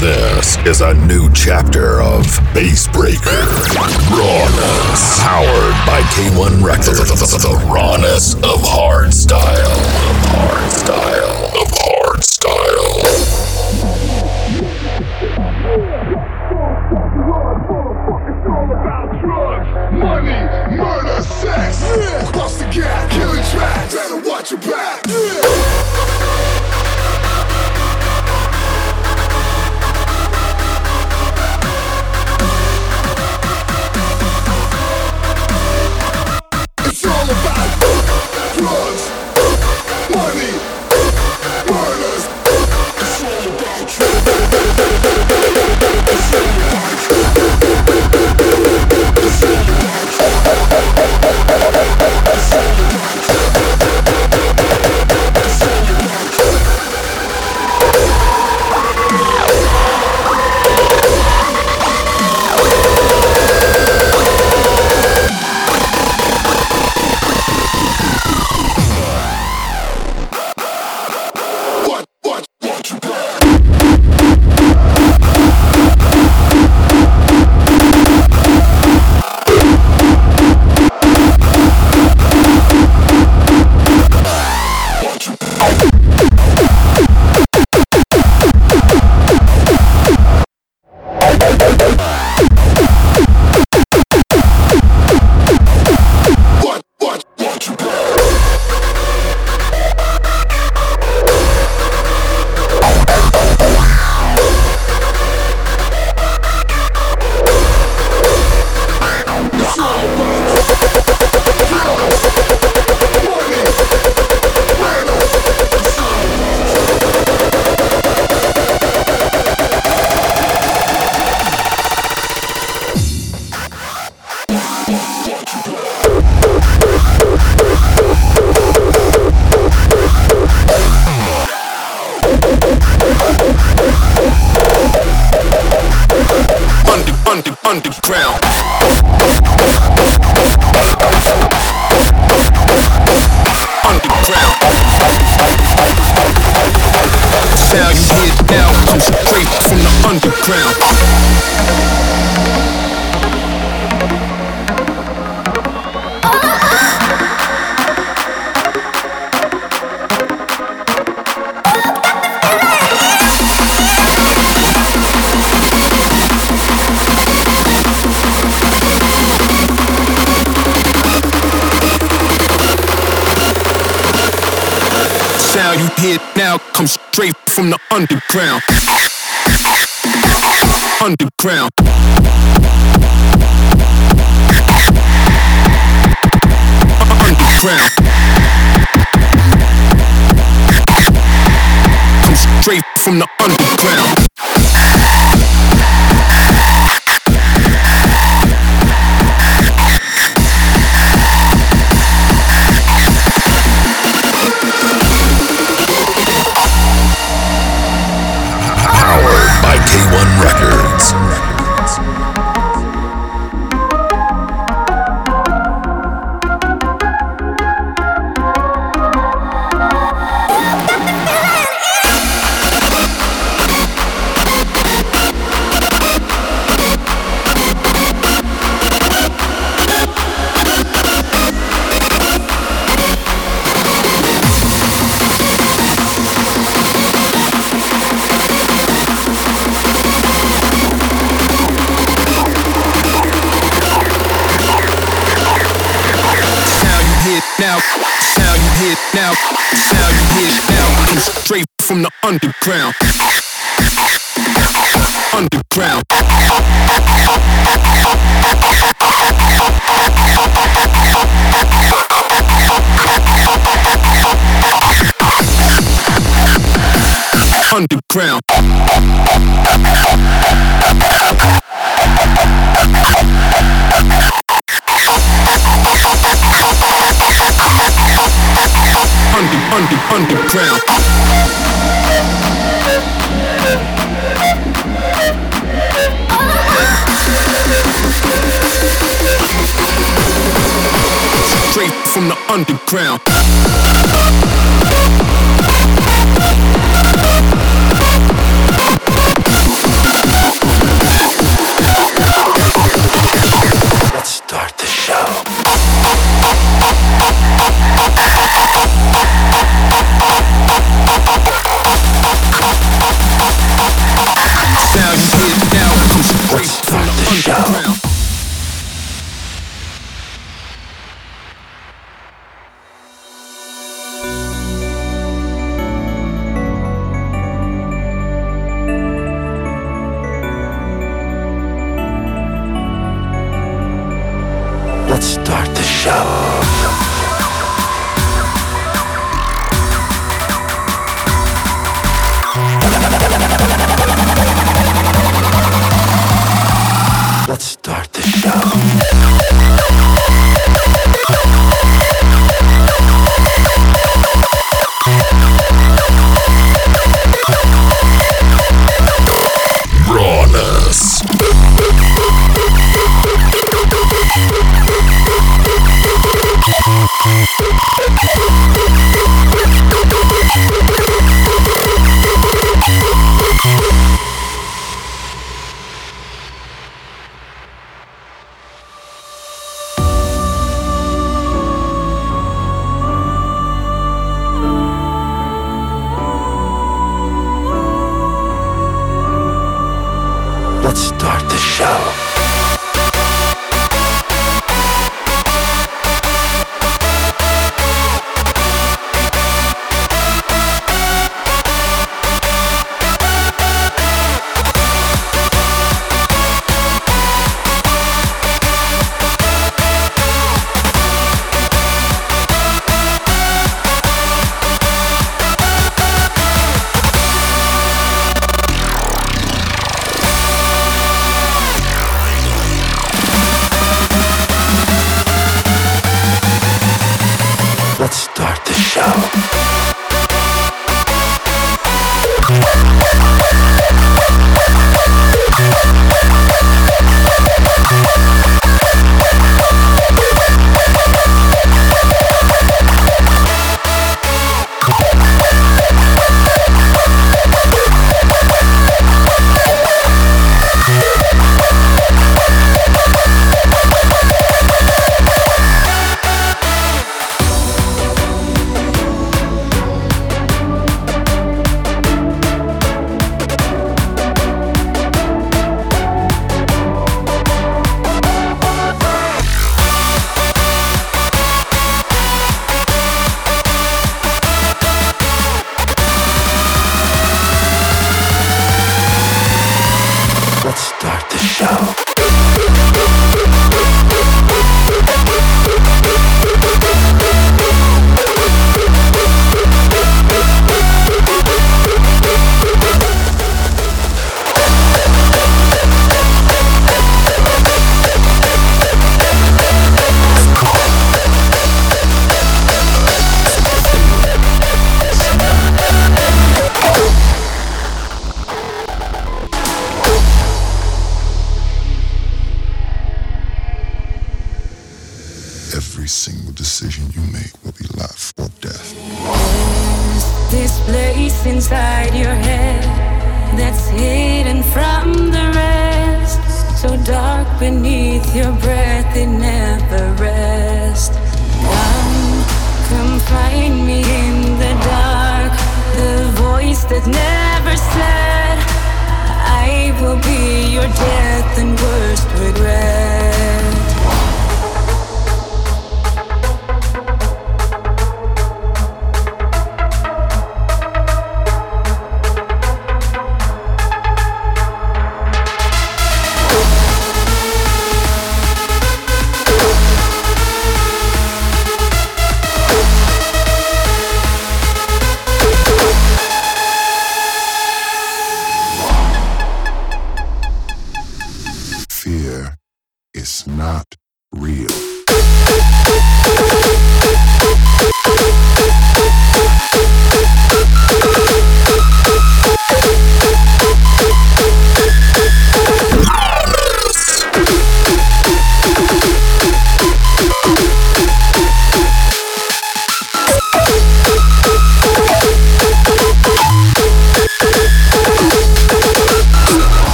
This is a new chapter of Bass Breaker. Rawness. Powered by K1-Recordz. The rawness of hardstyle. Of hardstyle. straight from the underground. Underground. Underground. Come straight from the underground. underground. Under, under, underground. Straight from the underground.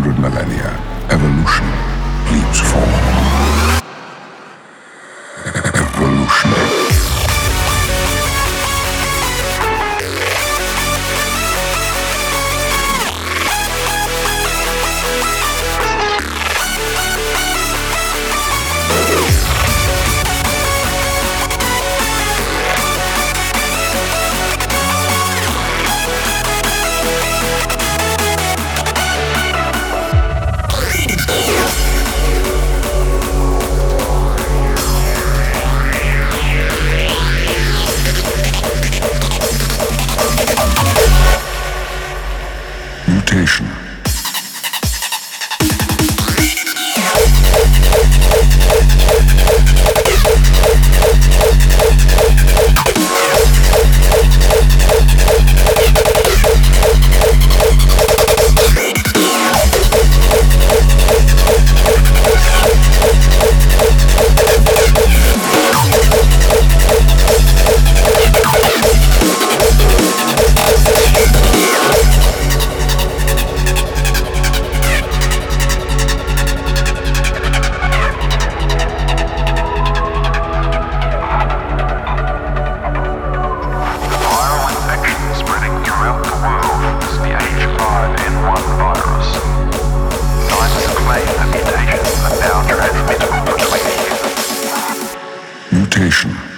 Hundred millennia, evolution leaps forward. Evolution. Between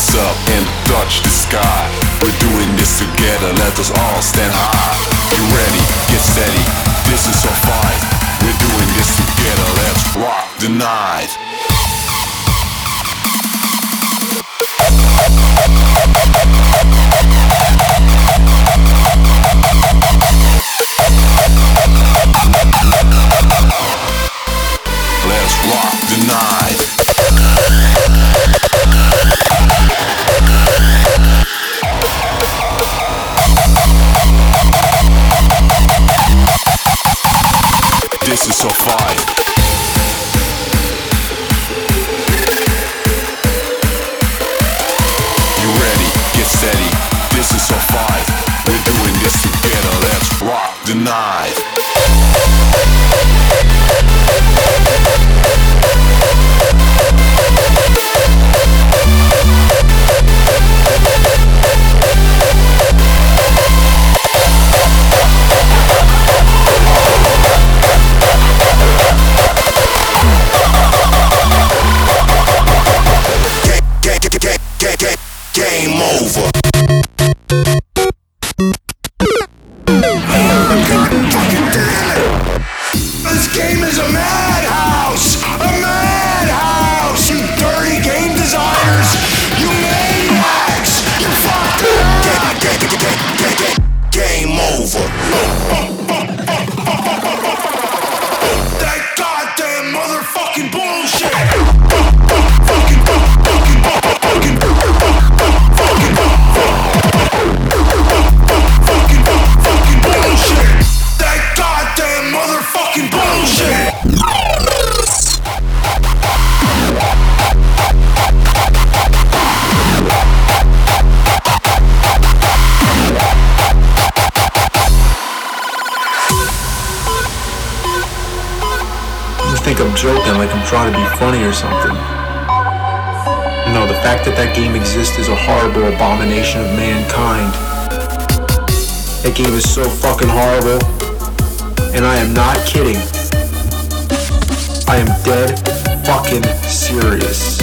hands up and touch the sky. We're doing this together, let us all stand high. You ready, get steady, this is our fight. We're doing this together, let's rock the night. and try to be funny or something. No, the fact that that game exists is a horrible abomination of mankind. That game is so fucking horrible. And I am not kidding. I am dead fucking serious.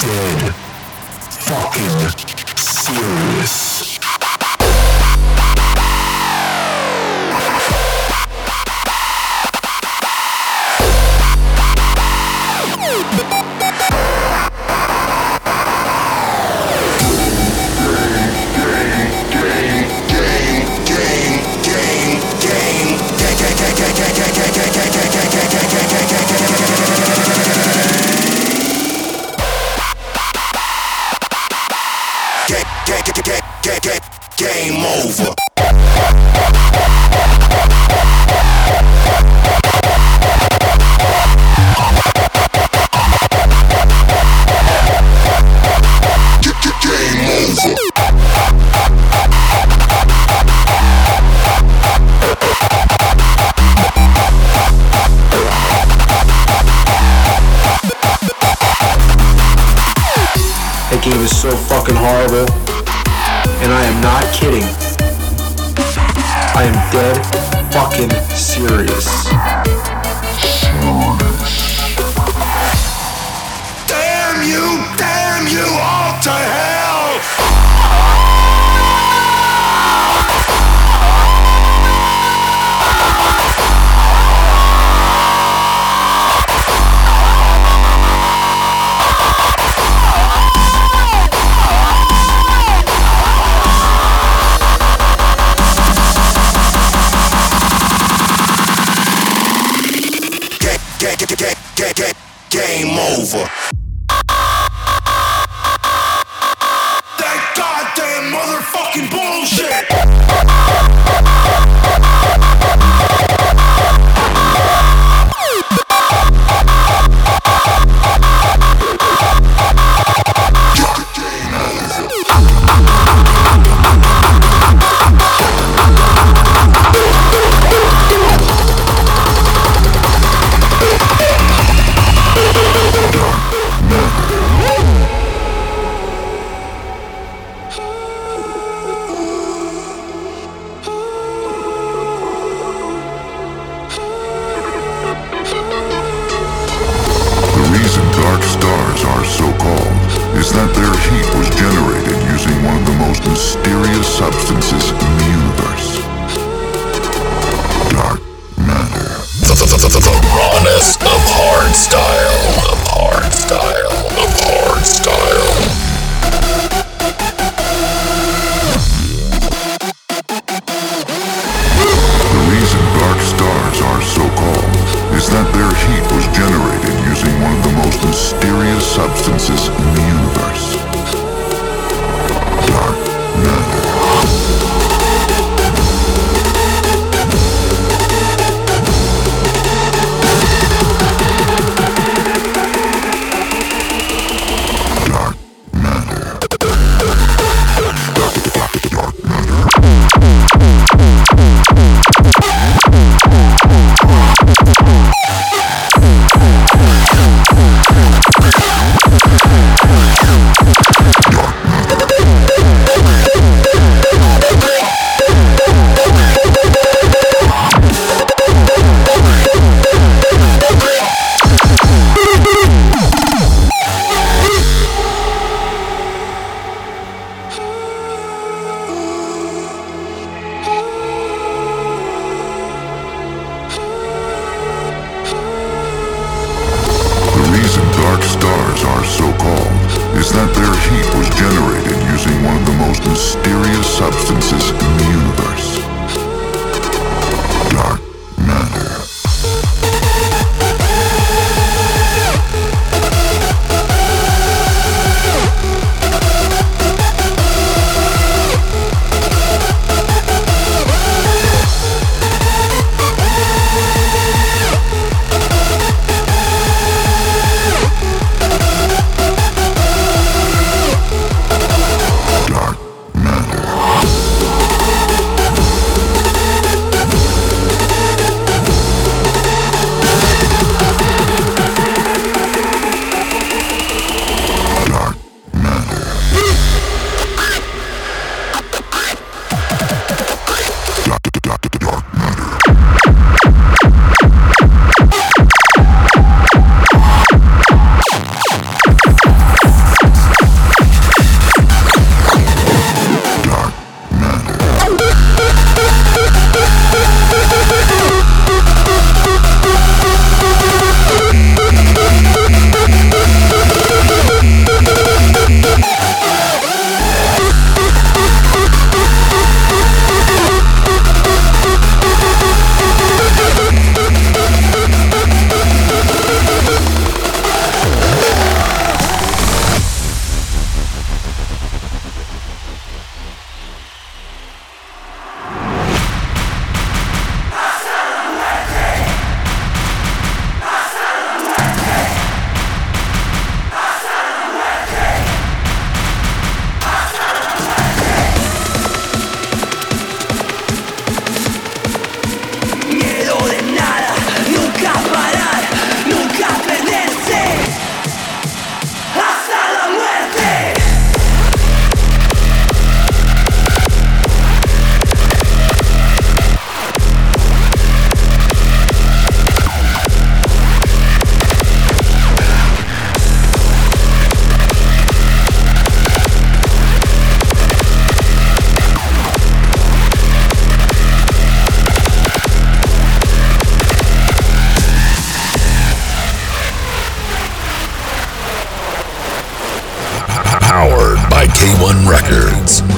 Dead fucking serious. Records.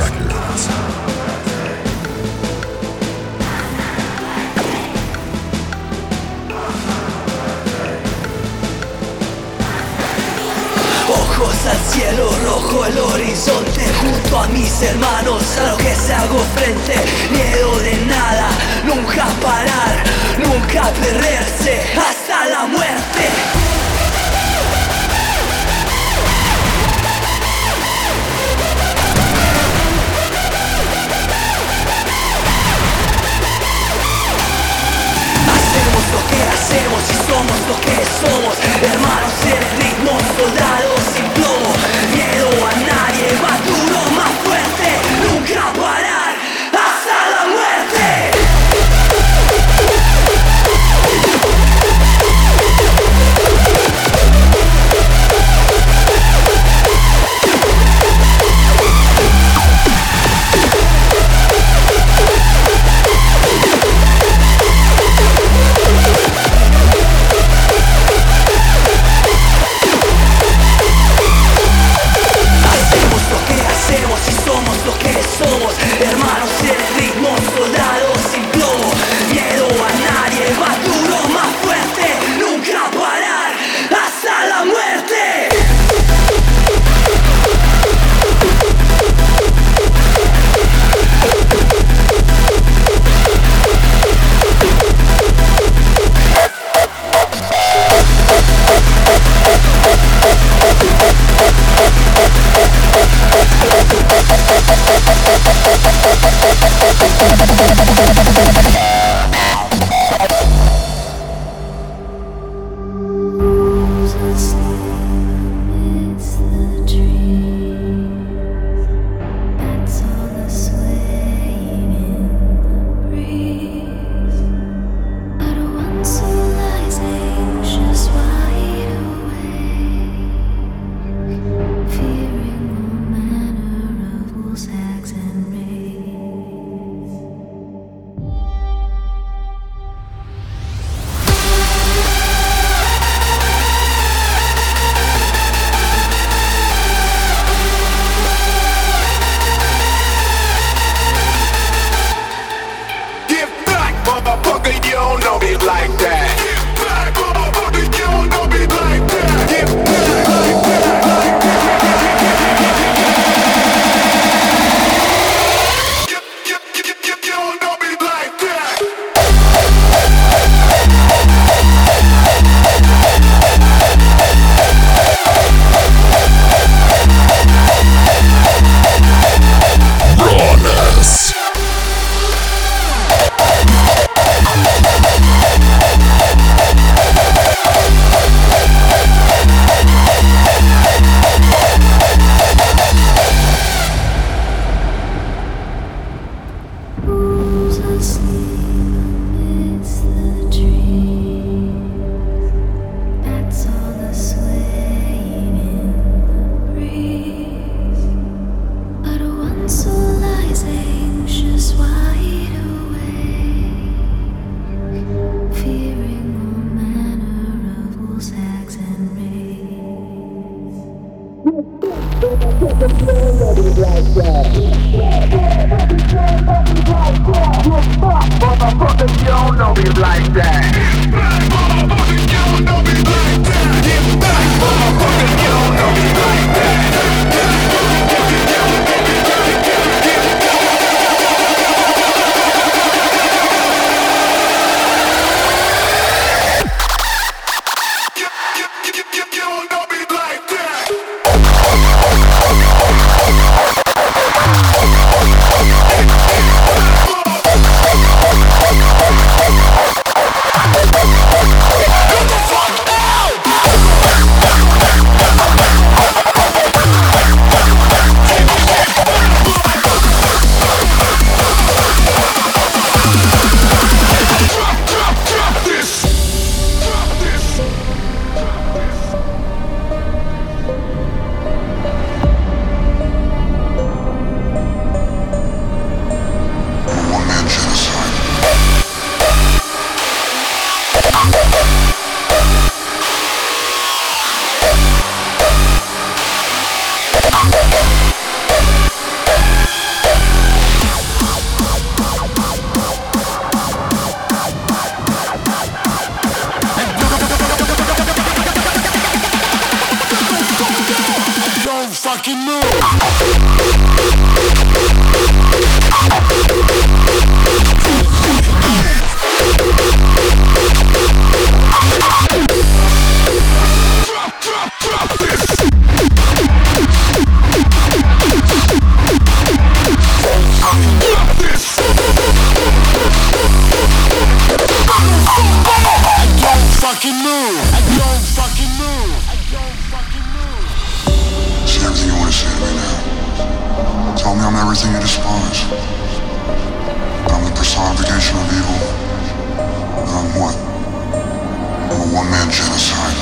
One-man genocide.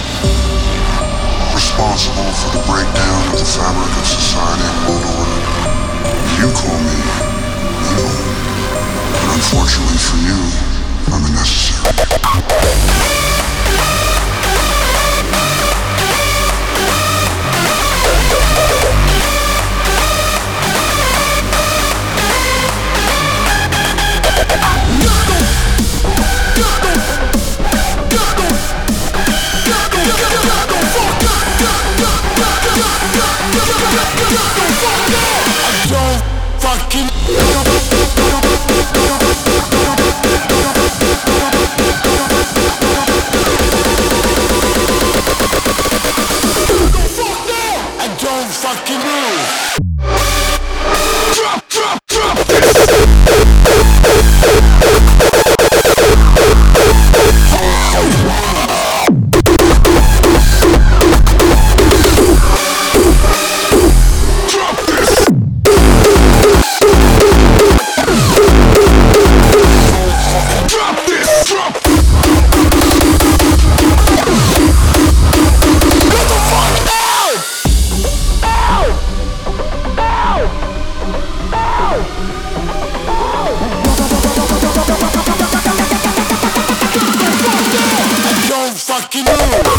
Responsible for the breakdown of the fabric of society and world order. You call me evil. But unfortunately for you, I'm unnecessary. I'm a